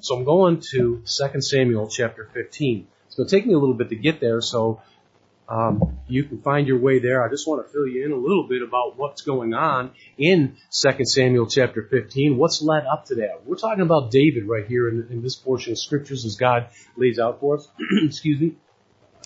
So I'm going to 2 Samuel chapter 15. It's going to take me a little bit to get there, so um, you can find your way there. I just want to fill you in a little bit about what's going on in 2 Samuel chapter 15. What's led up to that? We're talking about David right here in, in this portion of scriptures as God lays out for us. Excuse me.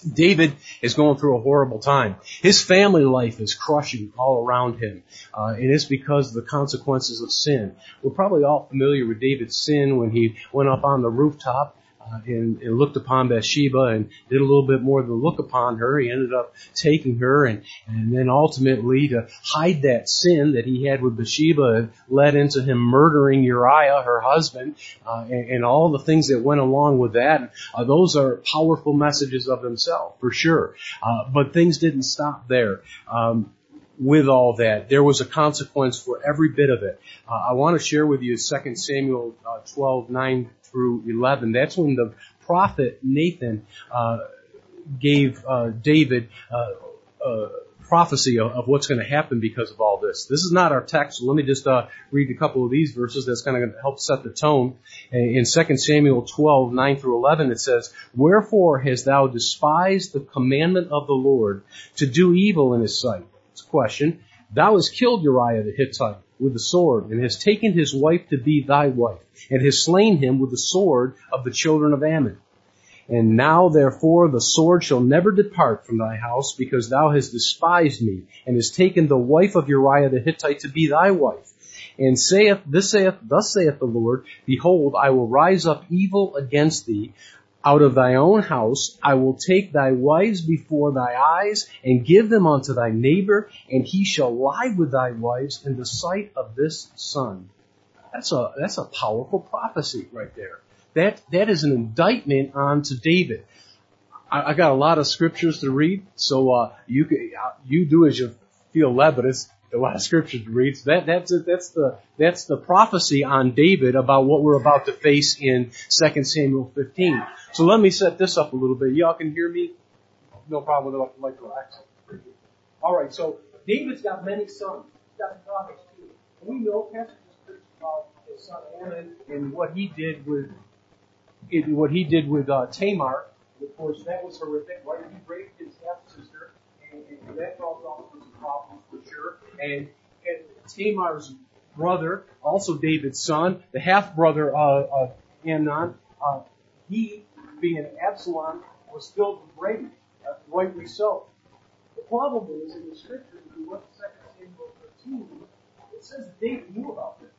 David is going through a horrible time. His family life is crushing all around him, uh, and it's because of the consequences of sin. We're probably all familiar with David's sin when he went up on the rooftop uh, and, and, looked upon Bathsheba and did a little bit more than look upon her. He ended up taking her and, and then ultimately to hide that sin that he had with Bathsheba led into him murdering Uriah, her husband, uh, and, and, all the things that went along with that. Uh, those are powerful messages of himself, for sure. Uh, but things didn't stop there. Um, with all that. There was a consequence for every bit of it. Uh, I want to share with you 2 Samuel uh, 12, 9 through 11. That's when the prophet Nathan uh, gave uh, David uh, uh, prophecy of, of what's going to happen because of all this. This is not our text. So let me just uh, read a couple of these verses that's going to help set the tone. In 2 Samuel 12, 9 through 11, it says, Wherefore hast thou despised the commandment of the Lord to do evil in his sight? Question. Thou hast killed Uriah the Hittite with the sword, and hast taken his wife to be thy wife, and hast slain him with the sword of the children of Ammon. And now therefore the sword shall never depart from thy house, because thou hast despised me, and hast taken the wife of Uriah the Hittite to be thy wife. And saith, this saith, thus saith the Lord, Behold, I will rise up evil against thee, out of thy own house I will take thy wives before thy eyes and give them unto thy neighbor, and he shall lie with thy wives in the sight of this son. That's a that's a powerful prophecy right there. That that is an indictment onto David. I, I got a lot of scriptures to read, so uh, you you do as you feel led, but it's a lot of scriptures to read. So that that's that's the that's the prophecy on David about what we're about to face in 2 Samuel 15. So let me set this up a little bit. Y'all can hear me? No problem with the like All right. So David's got many sons. He's got prophets too. We know Pastor just about his son Amnon and what he did with what he did with uh, Tamar. Of course, that was horrific. Why right? He raped his half sister, and, and that caused all sorts of problems for sure. And and Tamar's brother, also David's son, the half brother uh, of Amnon, uh, he being Absalom was filled with rage, uh, rightly so. The problem is in the scriptures, if you look at 2 Samuel 13, it says David knew about this.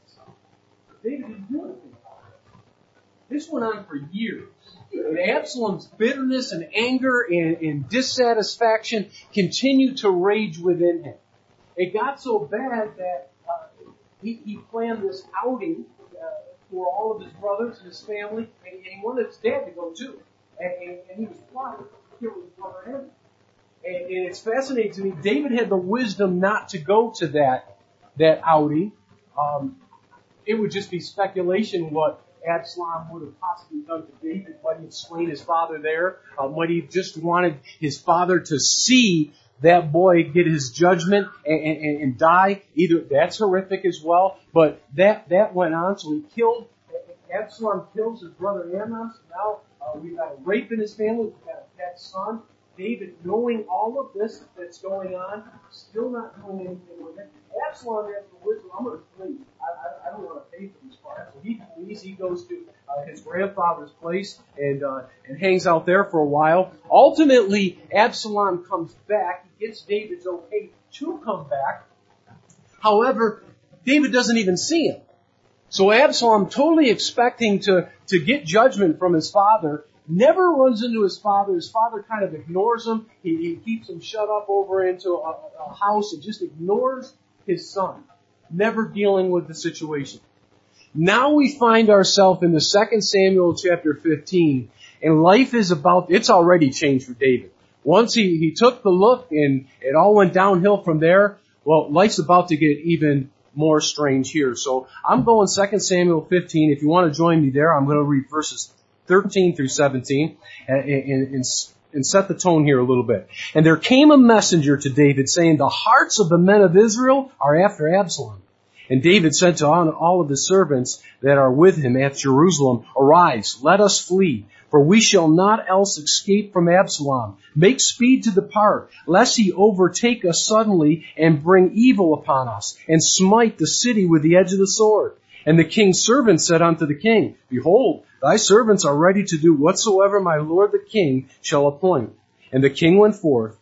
David didn't do anything about it. This went on for years. And Absalom's bitterness and anger and, and dissatisfaction continued to rage within him. It got so bad that uh, he, he planned this outing for all of his brothers and his family, and, he wanted his dad to go too. And, and, and he was plotting to kill his brother Amnon. And, and it's fascinating to me. David had the wisdom not to go to that that outing. Um, it would just be speculation what Absalom would have possibly done to David. Might he have slain his father there? Uh, might he just wanted his father to see that boy get his judgment and, and, and die? Either that's horrific as well, but that that went on. So he killed Absalom kills his brother Amnon. So now uh, we've got a rape in his family. We've got a dead son. David, knowing all of this that's going on, still not doing anything with it. Absalom has the wisdom. I'm going to flee. I, I, I don't want to pay for these crimes. So he flees. He goes to uh, his grandfather's place and uh, and hangs out there for a while. Ultimately, Absalom comes back. Gets David's okay to come back. However, David doesn't even see him. So Absalom, totally expecting to, to get judgment from his father, never runs into his father. His father kind of ignores him. He, he keeps him shut up over into a, a house and just ignores his son, never dealing with the situation. Now we find ourselves in the second Samuel chapter 15, and life is about, it's already changed for David. Once he, he took the look and it all went downhill from there, well, life's about to get even more strange here. So I'm going 2 Samuel 15. If you want to join me there, I'm going to read verses 13 through 17 and, and, and, and set the tone here a little bit. And there came a messenger to David saying, the hearts of the men of Israel are after Absalom. And David said to all of his servants that are with him at Jerusalem, Arise, let us flee, for we shall not else escape from Absalom. Make speed to depart, lest he overtake us suddenly and bring evil upon us, and smite the city with the edge of the sword. And the king's servants said unto the king, Behold, thy servants are ready to do whatsoever my lord the king shall appoint. And the king went forth,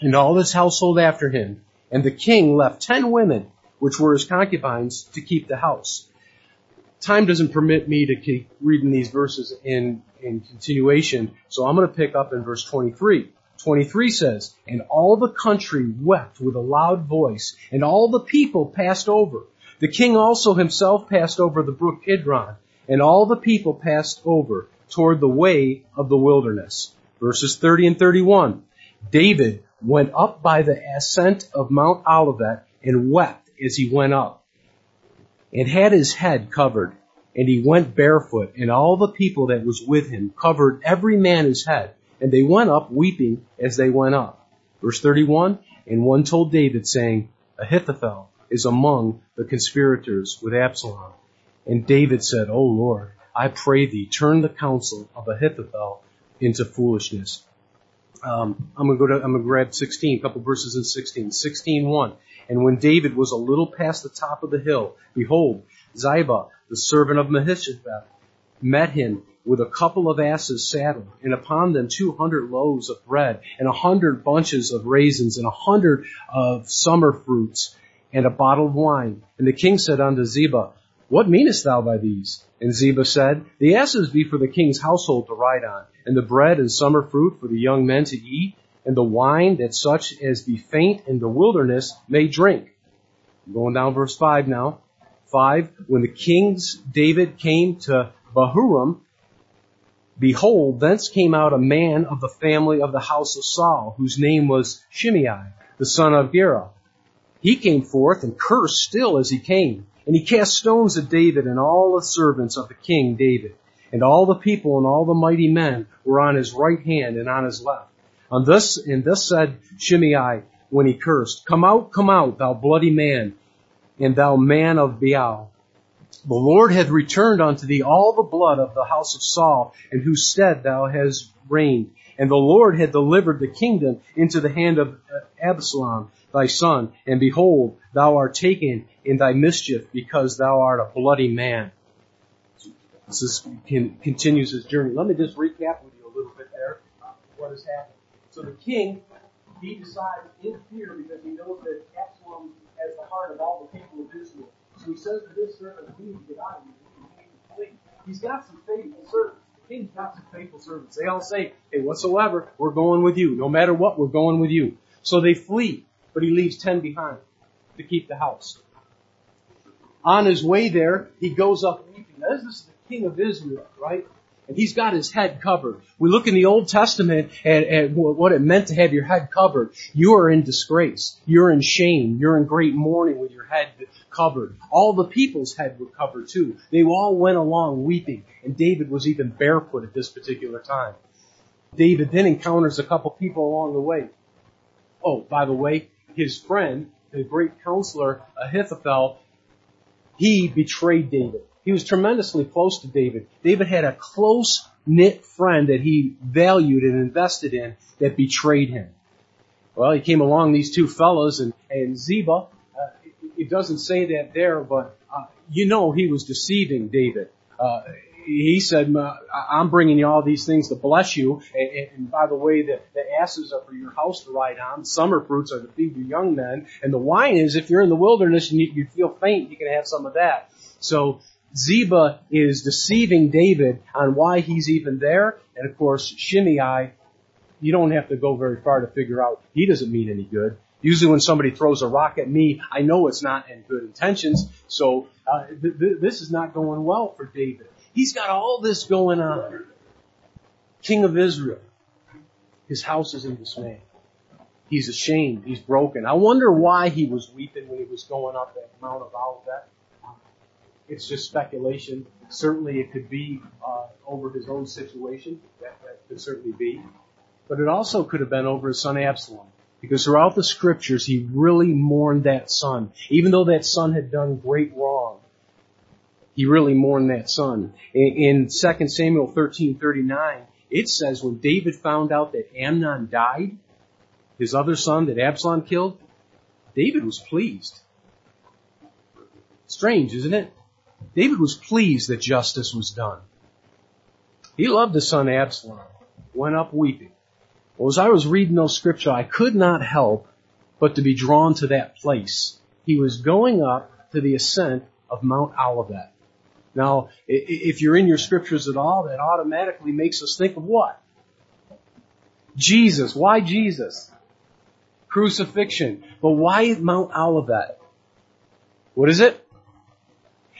and all his household after him. And the king left ten women, which were his concubines, to keep the house. Time doesn't permit me to keep reading these verses in, in continuation, so I'm going to pick up in verse 23. 23 says, And all the country wept with a loud voice, and all the people passed over. The king also himself passed over the brook Kidron, and all the people passed over toward the way of the wilderness. Verses 30 and 31. David went up by the ascent of Mount Olivet and wept as he went up, and had his head covered. And he went barefoot, and all the people that was with him covered every man his head. And they went up weeping as they went up. Verse 31, and one told David, saying, Ahithophel is among the conspirators with Absalom. And David said, O Lord, I pray thee, turn the counsel of Ahithophel into foolishness. Um, I'm gonna go to, I'm gonna grab 16, a couple verses in 16. 16:1. And when David was a little past the top of the hill, behold, Ziba, the servant of Mephibosheth, met him with a couple of asses saddled, and upon them two hundred loaves of bread, and a hundred bunches of raisins, and a hundred of summer fruits, and a bottle of wine. And the king said unto Ziba, What meanest thou by these? And Ziba said, The asses be for the king's household to ride on, and the bread and summer fruit for the young men to eat, and the wine that such as be faint in the wilderness may drink. I'm going down verse 5 now. 5. When the king's David came to Bahurim, behold, thence came out a man of the family of the house of Saul, whose name was Shimei, the son of Gera. He came forth and cursed still as he came. And he cast stones at David and all the servants of the king David. And all the people and all the mighty men were on his right hand and on his left. And thus, and thus said Shimei when he cursed, Come out, come out, thou bloody man, and thou man of Baal. The Lord hath returned unto thee all the blood of the house of Saul, in whose stead thou hast reigned. And the Lord had delivered the kingdom into the hand of Absalom, thy son, and behold, thou art taken in thy mischief because thou art a bloody man. This is, can, continues his journey. Let me just recap with you a little bit there uh, what has happened. So the king, he decides in fear because he knows that Absalom has the heart of all the people of Israel. So he says to his servant, to get out of here. He's got some faithful servants. The king's got some faithful servants. They all say, hey, whatsoever, we're going with you. No matter what, we're going with you. So they flee, but he leaves ten behind to keep the house. On his way there, he goes up weeping. Now, this is the king of Israel, right? And he's got his head covered. We look in the Old Testament at, at, what it meant to have your head covered. You are in disgrace. You're in shame. You're in great mourning with your head covered. All the people's head were covered too. They all went along weeping. And David was even barefoot at this particular time. David then encounters a couple people along the way. Oh, by the way, his friend, the great counselor Ahithophel, he betrayed David. He was tremendously close to David. David had a close knit friend that he valued and invested in that betrayed him. Well, he came along these two fellows and, and Ziba, it, doesn't say that there, but uh, you know he was deceiving David. Uh, he said, I'm bringing you all these things to bless you. And, and by the way, the, the asses are for your house to ride on. Summer fruits are to feed your young men. And the wine is, if you're in the wilderness and you, you feel faint, you can have some of that. So Ziba is deceiving David on why he's even there. And of course, Shimei, you don't have to go very far to figure out he doesn't mean any good. Usually when somebody throws a rock at me, I know it's not in good intentions. So uh, th- th- this is not going well for David. He's got all this going on. King of Israel. His house is in dismay. He's ashamed. He's broken. I wonder why he was weeping when he was going up that Mount of Olivet. It's just speculation. Certainly it could be uh, over his own situation. That, that could certainly be. But it also could have been over his son Absalom Because throughout the scriptures, he really mourned that son. Even though that son had done great wrong, he really mourned that son. In, in 2 Samuel 13:39, it says when David found out that Amnon died, his other son that Absalom killed, David was pleased. Strange, isn't it? David was pleased that justice was done. He loved his son Absalom, went up weeping. Well, as I was reading those scriptures, I could not help but to be drawn to that place. He was going up to the ascent of Mount Olivet. Now, if you're in your scriptures at all, that automatically makes us think of what? Jesus. Why Jesus? Crucifixion. But why Mount Olivet? What is it?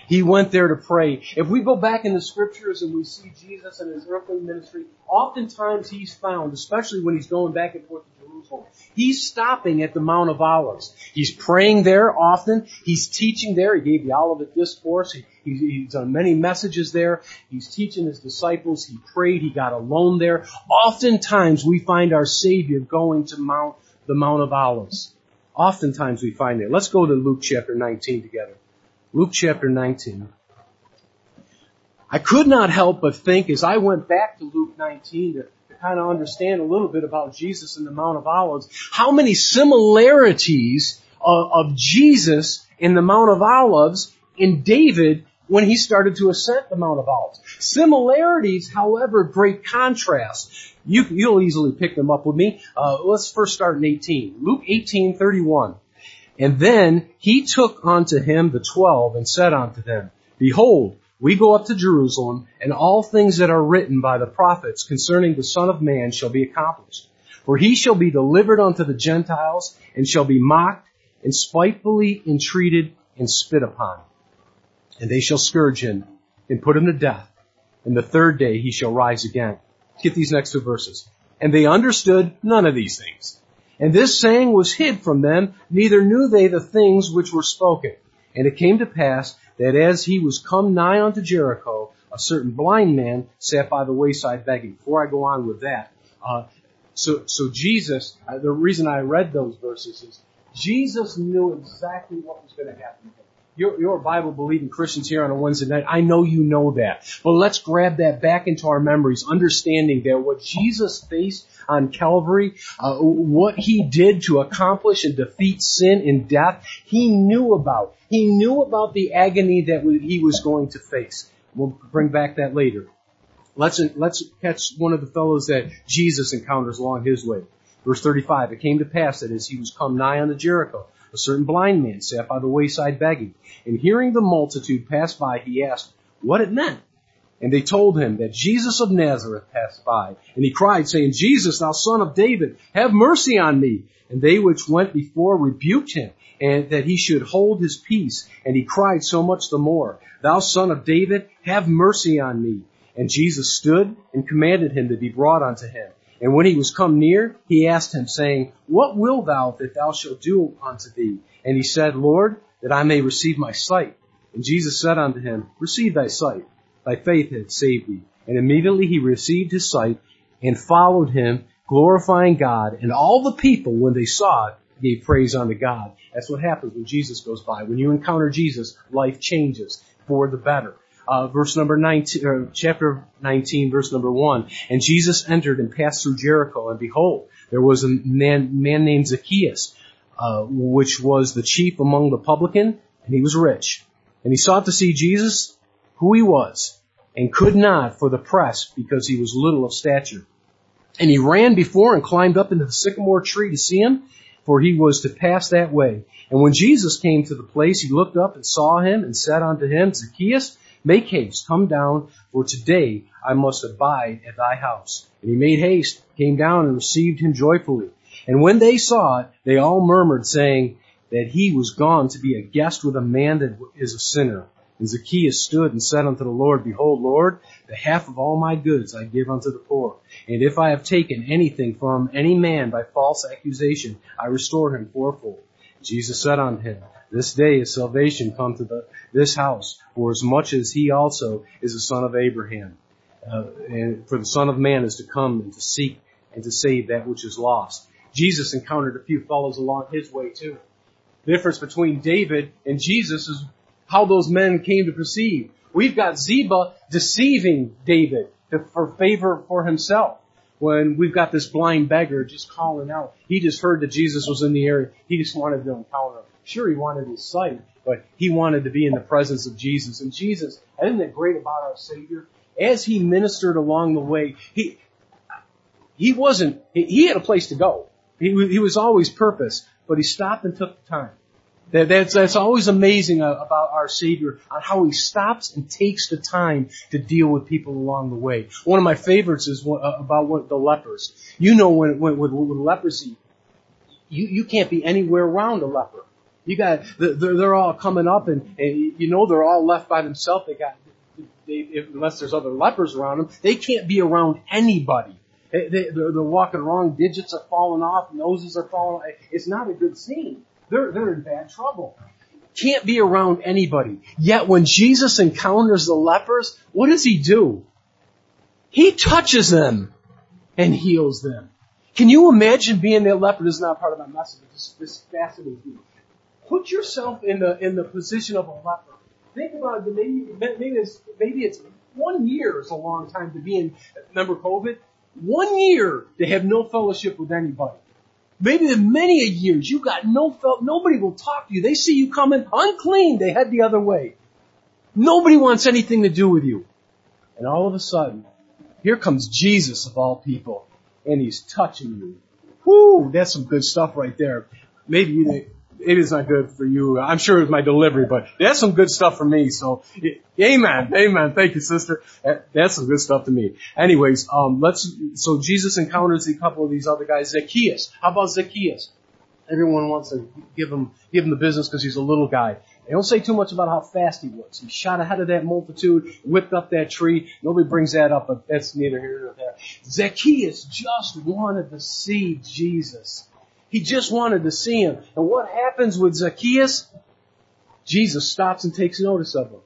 He went there to pray. If we go back in the scriptures and we see Jesus and his earthly ministry, oftentimes he's found, especially when he's going back and forth to Jerusalem, he's stopping at the Mount of Olives. He's praying there often. He's teaching there. He gave the Olivet Discourse. He, he, he's done many messages there. He's teaching his disciples. He prayed. He got alone there. Oftentimes we find our Savior going to Mount, the Mount of Olives. Oftentimes we find it. Let's go to Luke chapter 19 together. Luke chapter 19. I could not help but think as I went back to Luke 19 to, to kind of understand a little bit about Jesus in the Mount of Olives, how many similarities of, of Jesus in the Mount of Olives in David when he started to ascend the Mount of Olives. Similarities, however, great contrast. You, will easily pick them up with me. Uh, let's first start in 18. Luke 18, 31. And then he took unto him the twelve and said unto them, Behold, we go up to Jerusalem, and all things that are written by the prophets concerning the Son of Man shall be accomplished. For he shall be delivered unto the Gentiles, and shall be mocked, and spitefully entreated, and spit upon. And they shall scourge him, and put him to death. And the third day he shall rise again. Get these next two verses. And they understood none of these things. And this saying was hid from them, neither knew they the things which were spoken. And it came to pass that as he was come nigh unto Jericho, a certain blind man sat by the wayside begging. Before I go on with that, uh, so so Jesus, uh, the reason I read those verses is Jesus knew exactly what was going to happen you're, you're Bible believing Christians here on a Wednesday night. I know you know that. But let's grab that back into our memories, understanding that what Jesus faced on Calvary, uh, what he did to accomplish and defeat sin and death, he knew about. He knew about the agony that he was going to face. We'll bring back that later. Let's, let's catch one of the fellows that Jesus encounters along his way. Verse 35, it came to pass that as he was come nigh unto Jericho, a certain blind man sat by the wayside begging. And hearing the multitude pass by, he asked what it meant. And they told him that Jesus of Nazareth passed by. And he cried, saying, Jesus, thou son of David, have mercy on me. And they which went before rebuked him, and that he should hold his peace. And he cried so much the more, Thou son of David, have mercy on me. And Jesus stood and commanded him to be brought unto him. And when he was come near, he asked him, saying, What will thou that thou shalt do unto thee? And he said, Lord, that I may receive my sight. And Jesus said unto him, Receive thy sight. Thy faith hath saved thee. And immediately he received his sight and followed him, glorifying God. And all the people, when they saw it, gave praise unto God. That's what happens when Jesus goes by. When you encounter Jesus, life changes for the better uh, verse number 19, uh, chapter 19, verse number 1. And Jesus entered and passed through Jericho, and behold, there was a man, man named Zacchaeus, uh, which was the chief among the publican, and he was rich. And he sought to see Jesus, who he was, and could not for the press, because he was little of stature. And he ran before and climbed up into the sycamore tree to see him, for he was to pass that way. And when Jesus came to the place, he looked up and saw him, and said unto him, Zacchaeus, Make haste, come down, for today I must abide at thy house. And he made haste, came down, and received him joyfully. And when they saw it, they all murmured, saying that he was gone to be a guest with a man that is a sinner. And Zacchaeus stood and said unto the Lord, Behold, Lord, the half of all my goods I give unto the poor. And if I have taken anything from any man by false accusation, I restore him fourfold. Jesus said unto him, this day is salvation come to the, this house, for as much as he also is a son of Abraham. Uh, and for the Son of Man is to come and to seek and to save that which is lost. Jesus encountered a few fellows along his way too. The difference between David and Jesus is how those men came to perceive. We've got Ziba deceiving David for favor for himself. When we've got this blind beggar just calling out, he just heard that Jesus was in the area. He just wanted to encounter him. Sure, he wanted his sight, but he wanted to be in the presence of Jesus. And Jesus, isn't that great about our Savior? As he ministered along the way, he he wasn't. He had a place to go. He he was always purpose, but he stopped and took the time. That, that's, that's always amazing about our Savior on how He stops and takes the time to deal with people along the way. One of my favorites is uh, about what the lepers. You know when, when with, with leprosy, you, you can't be anywhere around a leper. You got they're, they're all coming up and, and you know they're all left by themselves. They got they, unless there's other lepers around them, they can't be around anybody. They, they, they're, they're walking wrong. Digits are falling off. Noses are falling. Off. It's not a good scene. They're, they're in bad trouble. Can't be around anybody. Yet when Jesus encounters the lepers, what does he do? He touches them and heals them. Can you imagine being that leper? This is not part of my message. This, this fascinates me. Put yourself in the in the position of a leper. Think about it. Maybe maybe it's maybe it's one year is a long time to be in. Remember COVID? One year to have no fellowship with anybody. Maybe many a years you got no felt, nobody will talk to you. They see you coming unclean, they head the other way. Nobody wants anything to do with you. And all of a sudden, here comes Jesus of all people, and he's touching you. Whoo, that's some good stuff right there. Maybe you, it is not good for you. I'm sure it was my delivery, but that's some good stuff for me. So, amen, amen. Thank you, sister. That's some good stuff to me. Anyways, um, let's. So Jesus encounters a couple of these other guys. Zacchaeus. How about Zacchaeus? Everyone wants to give him give him the business because he's a little guy. They don't say too much about how fast he was. He shot ahead of that multitude, whipped up that tree. Nobody brings that up, but that's neither here nor there. Zacchaeus just wanted to see Jesus. He just wanted to see him. And what happens with Zacchaeus? Jesus stops and takes notice of him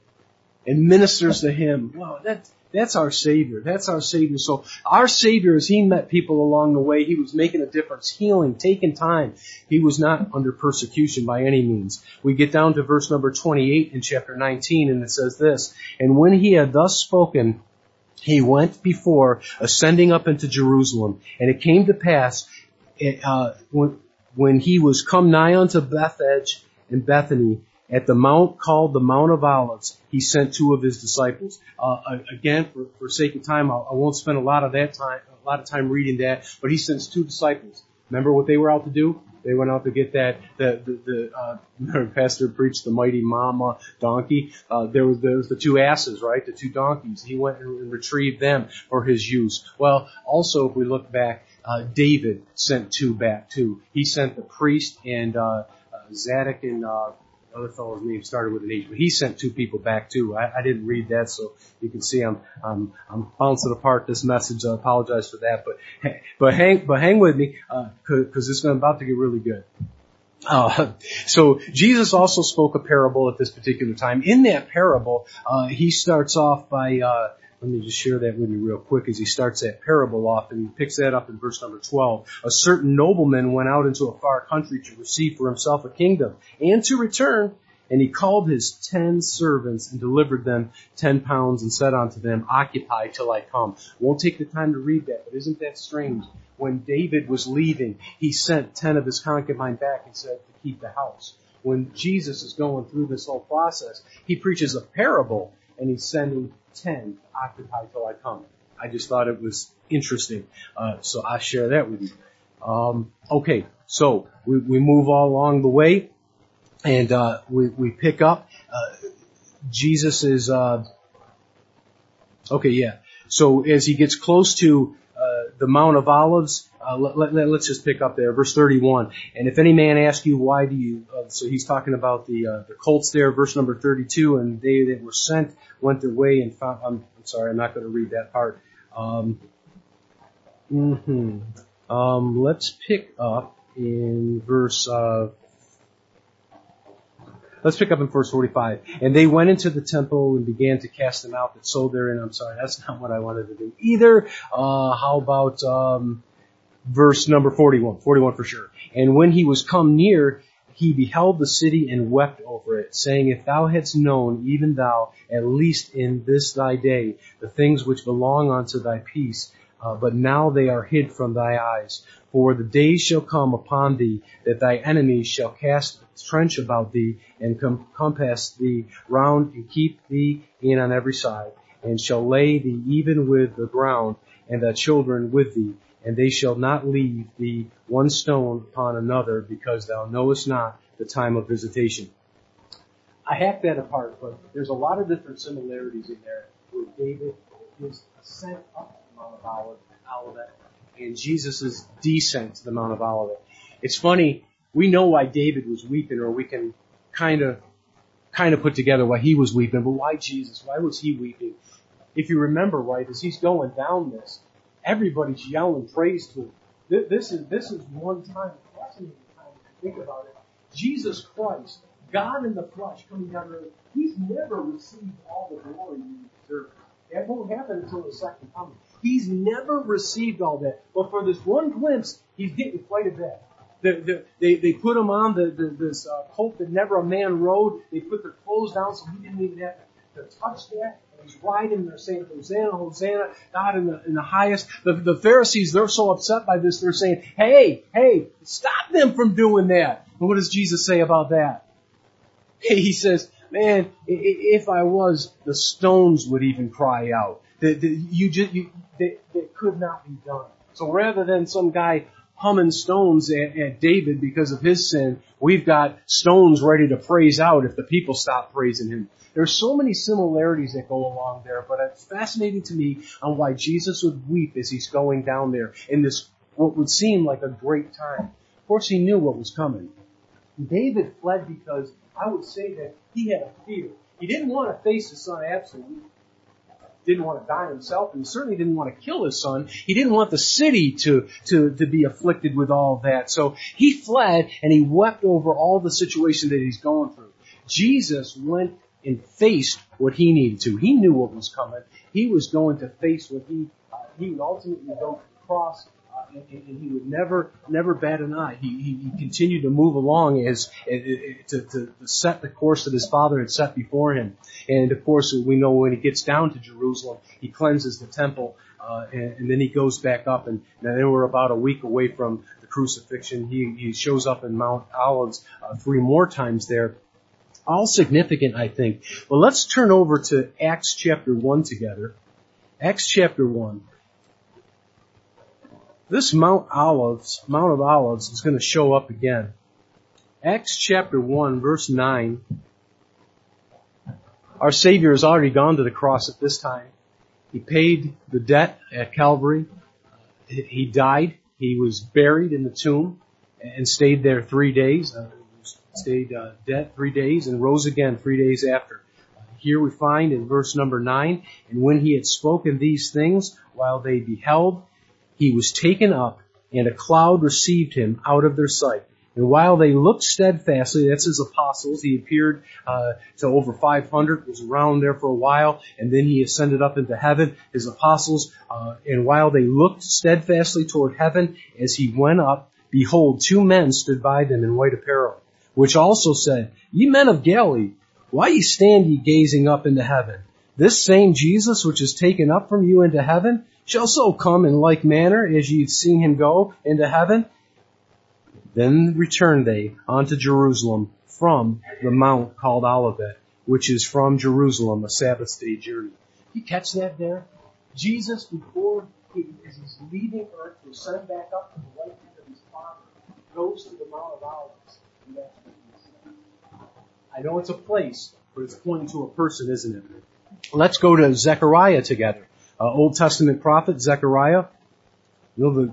and ministers to him. Wow, that, that's our Savior. That's our Savior. So our Savior, as He met people along the way, He was making a difference, healing, taking time. He was not under persecution by any means. We get down to verse number 28 in chapter 19 and it says this, And when He had thus spoken, He went before, ascending up into Jerusalem. And it came to pass uh, when, when he was come nigh unto Bethphage and Bethany, at the mount called the Mount of Olives, he sent two of his disciples. Uh, again, for, for sake of time, I, I won't spend a lot of that time, a lot of time reading that, but he sends two disciples. Remember what they were out to do? They went out to get that the the, the uh, pastor preached the mighty mama donkey. Uh, there was there was the two asses, right? The two donkeys. He went and retrieved them for his use. Well, also if we look back, uh, David sent two back too. He sent the priest and uh, Zadok and uh, other fellow's name started with an H, but he sent two people back too. I, I didn't read that, so you can see I'm I'm I'm bouncing apart this message. I apologize for that, but but hang but hang with me because uh, it's about to get really good. Uh, so Jesus also spoke a parable at this particular time. In that parable, uh, he starts off by uh, let me just share that with you real quick as he starts that parable off and he picks that up in verse number 12. A certain nobleman went out into a far country to receive for himself a kingdom and to return. And he called his ten servants and delivered them ten pounds and said unto them, Occupy till I come. Won't take the time to read that, but isn't that strange? When David was leaving, he sent ten of his concubine back and said to keep the house. When Jesus is going through this whole process, he preaches a parable and he's sending 10 to occupy till I come. I just thought it was interesting. Uh, so I share that with you. Um, okay, so we, we move all along the way and uh, we, we pick up. Uh, Jesus is, uh, okay, yeah. So as he gets close to the Mount of Olives, uh, let, us let, just pick up there, verse 31. And if any man ask you, why do you, uh, so he's talking about the, uh, the colts there, verse number 32, and they that were sent went their way and found, I'm, I'm sorry, I'm not going to read that part. Um, hmm um, let's pick up in verse, uh, Let's pick up in verse 45. And they went into the temple and began to cast them out that sold therein. I'm sorry, that's not what I wanted to do either. Uh, how about, um, verse number 41, 41 for sure. And when he was come near, he beheld the city and wept over it, saying, If thou hadst known, even thou, at least in this thy day, the things which belong unto thy peace, uh, but now they are hid from thy eyes. For the days shall come upon thee that thy enemies shall cast trench about thee and com- compass thee round and keep thee in on every side, and shall lay thee even with the ground, and thy children with thee and they shall not leave thee one stone upon another, because thou knowest not the time of visitation. I hacked that apart, but there's a lot of different similarities in there with David, his ascent up the Mount of Olivet, and Jesus' descent to the Mount of Olivet. It's funny, we know why David was weeping, or we can kind of kind of put together why he was weeping, but why Jesus? Why was he weeping? If you remember right, as he's going down this, everybody's yelling praise to him. This is this is one time, fascinating time to think about it. Jesus Christ, God in the flesh, coming down earth. He's never received all the glory he deserves. That won't happen until the second coming. He's never received all that. But for this one glimpse, he's getting quite a bit. The, the, they, they put him on the, the, this uh, colt that never a man rode. They put their clothes down so he didn't even have to touch that. And He's riding there saying, Hosanna, Hosanna, God in the, in the highest. The, the Pharisees, they're so upset by this, they're saying, hey, hey, stop them from doing that. And what does Jesus say about that? He says, man, if I was, the stones would even cry out. That you just, you, that could not be done. So rather than some guy humming stones at, at, David because of his sin, we've got stones ready to praise out if the people stop praising him. There's so many similarities that go along there, but it's fascinating to me on why Jesus would weep as he's going down there in this, what would seem like a great time. Of course, he knew what was coming. David fled because I would say that he had a fear. He didn't want to face his son Absalom. Didn't want to die himself, and he certainly didn't want to kill his son. He didn't want the city to, to, to be afflicted with all that. So he fled and he wept over all the situation that he's going through. Jesus went and faced what he needed to. He knew what was coming. He was going to face what he uh, he would ultimately go to the cross, and, he would never never bat an eye. He, he, he continued to move along as uh, to, to set the course that his father had set before him. And of course, we know when he gets down to Jerusalem, he cleanses the temple. Uh, and, and, then he goes back up, and, they were about a week away from the crucifixion. He, he shows up in Mount Olives uh, three more times there, all significant, I think. Well, let's turn over to Acts chapter 1 together. Acts chapter 1. This Mount Olives, Mount of Olives is going to show up again. Acts chapter 1 verse 9. Our Savior has already gone to the cross at this time. He paid the debt at Calvary. He died. He was buried in the tomb and stayed there three days stayed uh, dead three days and rose again three days after. Uh, here we find in verse number nine, and when he had spoken these things, while they beheld, he was taken up, and a cloud received him out of their sight. And while they looked steadfastly, that's his apostles, he appeared uh, to over 500, was around there for a while, and then he ascended up into heaven. His apostles, uh, and while they looked steadfastly toward heaven as he went up, behold, two men stood by them in white apparel which also said, Ye men of Galilee, why ye stand ye gazing up into heaven? This same Jesus which is taken up from you into heaven shall so come in like manner as ye have seen him go into heaven. Then returned they unto Jerusalem from the mount called Olivet, which is from Jerusalem a Sabbath day journey. You catch that there? Jesus, before he, as he's leaving earth to ascend back up to the right hand of his Father, goes to the Mount of Olives I know it's a place, but it's pointing to a person, isn't it? Let's go to Zechariah together. Uh, Old Testament prophet Zechariah. You know, the,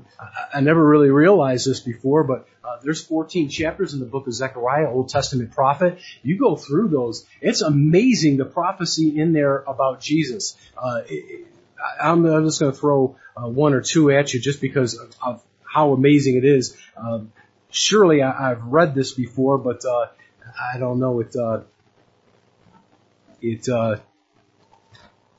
I, never really realized this before, but uh, there's 14 chapters in the book of Zechariah, Old Testament prophet. You go through those. It's amazing the prophecy in there about Jesus. Uh, it, I'm, I'm, just going to throw uh, one or two at you just because of, of how amazing it is. Um, surely I, have read this before, but uh, I don't know. It uh, it uh,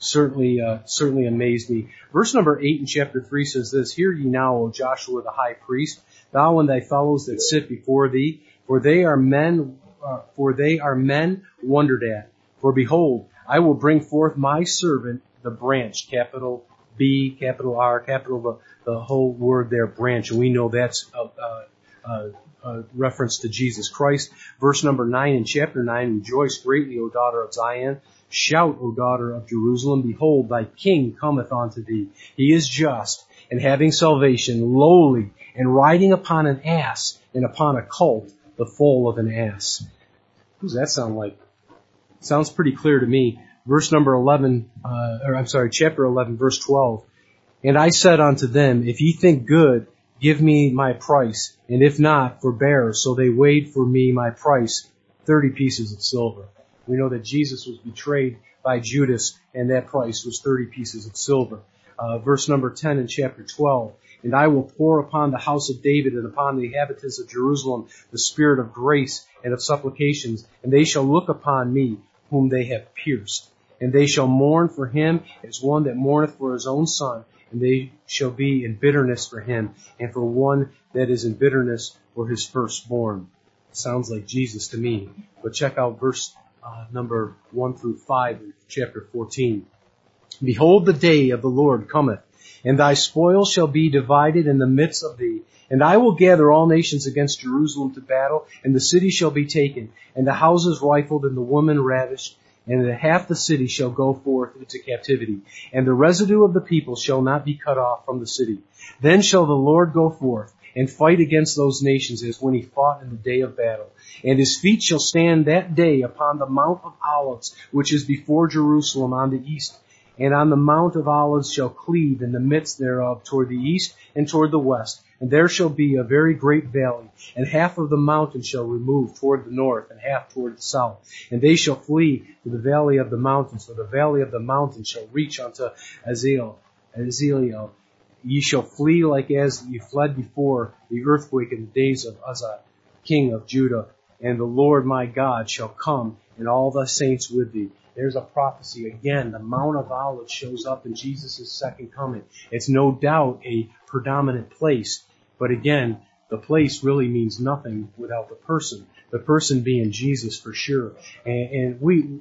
certainly uh, certainly amazed me. Verse number eight in chapter three says this: Hear ye now, O Joshua the high priest, thou and thy fellows that sit before thee, for they are men, uh, for they are men wondered at. For behold, I will bring forth my servant, the branch, capital B, capital R, capital the, the whole word there, branch. And we know that's a, a, a, a reference to Jesus Christ. Verse number nine in chapter nine, rejoice greatly, O daughter of Zion. Shout, O daughter of Jerusalem, behold, thy king cometh unto thee. He is just and having salvation, lowly and riding upon an ass and upon a colt, the foal of an ass. Who does that sound like? Sounds pretty clear to me. Verse number 11, uh, or I'm sorry, chapter 11, verse 12. And I said unto them, If ye think good, give me my price, and if not, forbear. So they weighed for me my price, 30 pieces of silver. We know that Jesus was betrayed by Judas, and that price was 30 pieces of silver. Uh, verse number 10 in chapter 12. And I will pour upon the house of David and upon the inhabitants of Jerusalem the spirit of grace and of supplications, and they shall look upon me, whom they have pierced. And they shall mourn for him as one that mourneth for his own son, and they shall be in bitterness for him, and for one that is in bitterness for his firstborn. Sounds like Jesus to me. But check out verse uh, number 1 through 5 in chapter 14. Behold, the day of the Lord cometh, and thy spoil shall be divided in the midst of thee. And I will gather all nations against Jerusalem to battle, and the city shall be taken, and the houses rifled, and the women ravished, and half the city shall go forth into captivity, and the residue of the people shall not be cut off from the city. Then shall the Lord go forth and fight against those nations as when he fought in the day of battle. And his feet shall stand that day upon the Mount of Olives, which is before Jerusalem on the east. And on the Mount of Olives shall cleave in the midst thereof toward the east and toward the west. And there shall be a very great valley, and half of the mountain shall remove toward the north, and half toward the south. And they shall flee to the valley of the mountains, for the valley of the mountains shall reach unto Azeel. Ye shall flee like as ye fled before the earthquake in the days of Uzziah, king of Judah. And the Lord my God shall come, and all the saints with thee. There's a prophecy again. The Mount of Olives shows up in Jesus' second coming. It's no doubt a predominant place, but again, the place really means nothing without the person. The person being Jesus for sure. And, and we,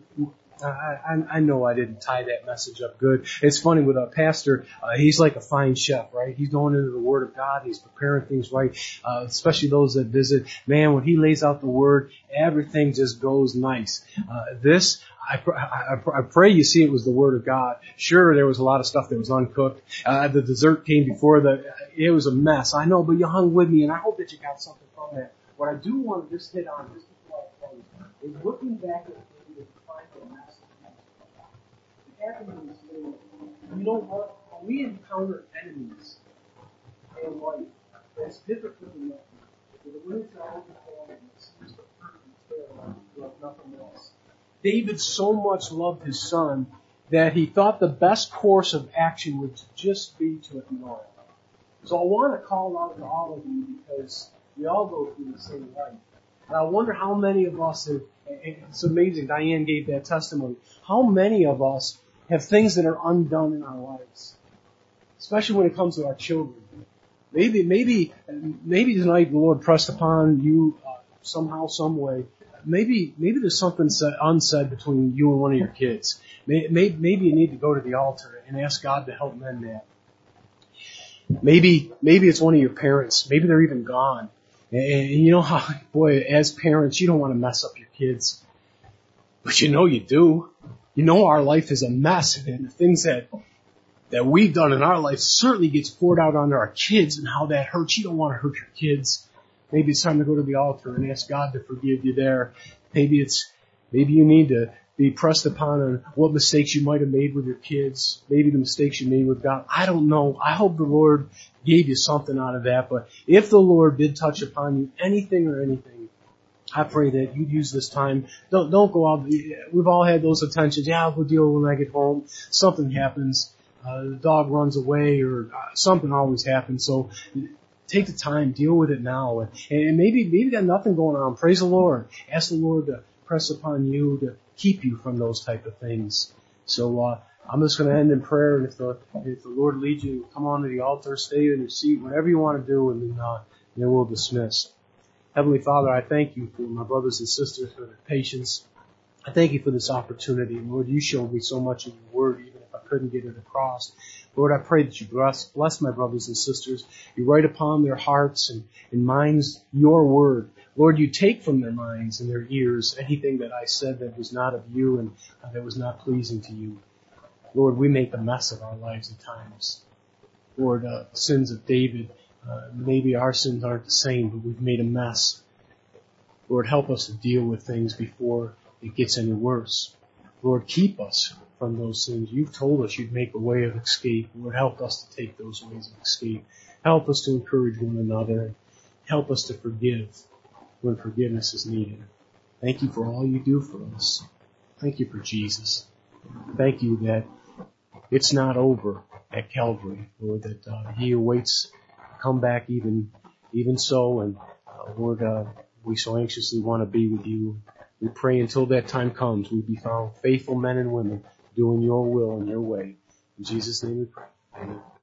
I, I, know I didn't tie that message up good. It's funny with a pastor, uh, he's like a fine chef, right? He's going into the Word of God, he's preparing things right, uh, especially those that visit. Man, when he lays out the Word, everything just goes nice. Uh, this, I, I, I, pray you see it was the Word of God. Sure, there was a lot of stuff that was uncooked. Uh, the dessert came before the, it was a mess. I know, but you hung with me, and I hope that you got something from that. What I do want to just hit on, just before I close, is looking back at the find the message. It happened you know what? When we encounter enemies in life, that's difficult enough. When it's all the it's the perfect tale of nothing else. David so much loved his son that he thought the best course of action would just be to ignore it. So I want to call out to all of you because we all go through the same life. And I wonder how many of us have, it's amazing, Diane gave that testimony. How many of us have things that are undone in our lives? Especially when it comes to our children. Maybe, maybe, maybe tonight the Lord pressed upon you uh, somehow, some way maybe maybe there's something said, unsaid between you and one of your kids. Maybe, maybe you need to go to the altar and ask God to help mend that. Maybe maybe it's one of your parents. Maybe they're even gone. And you know how, boy, as parents, you don't want to mess up your kids, but you know you do. You know our life is a mess, and the things that that we've done in our life certainly gets poured out onto our kids, and how that hurts. You don't want to hurt your kids. Maybe it's time to go to the altar and ask God to forgive you there. Maybe it's, maybe you need to be pressed upon on what mistakes you might have made with your kids, maybe the mistakes you made with God. I don't know. I hope the Lord gave you something out of that, but if the Lord did touch upon you anything or anything, I pray that you'd use this time. Don't, don't go out. We've all had those attentions. Yeah, I'll go deal when I get home. Something happens. Uh, the dog runs away or uh, something always happens. So take the time, deal with it now. And, and maybe, maybe got nothing going on. Praise the Lord. Ask the Lord to press upon you to keep you from those type of things. So, uh, I'm just going to end in prayer, and if the if the Lord leads you, come on to the altar, stay in your seat, whatever you want to do, and then, uh, then we'll dismiss. Heavenly Father, I thank you for my brothers and sisters for their patience. I thank you for this opportunity. Lord, you showed me so much in your word, even if I couldn't get it across. Lord, I pray that you bless, bless my brothers and sisters. You write upon their hearts and, and minds your word. Lord, you take from their minds and their ears anything that I said that was not of you and uh, that was not pleasing to you. Lord, we make a mess of our lives at times. Lord, uh, sins of David, uh, maybe our sins aren't the same, but we've made a mess. Lord, help us to deal with things before it gets any worse. Lord, keep us from those sins. You've told us you'd make a way of escape. Lord, help us to take those ways of escape. Help us to encourage one another. Help us to forgive when forgiveness is needed. Thank you for all you do for us. Thank you for Jesus. Thank you that it's not over at Calvary, Lord, that uh, He awaits come back even even so, and uh, Lord, uh, we so anxiously want to be with you. We pray until that time comes, we be found faithful men and women doing your will and your way. In Jesus' name we pray. Amen.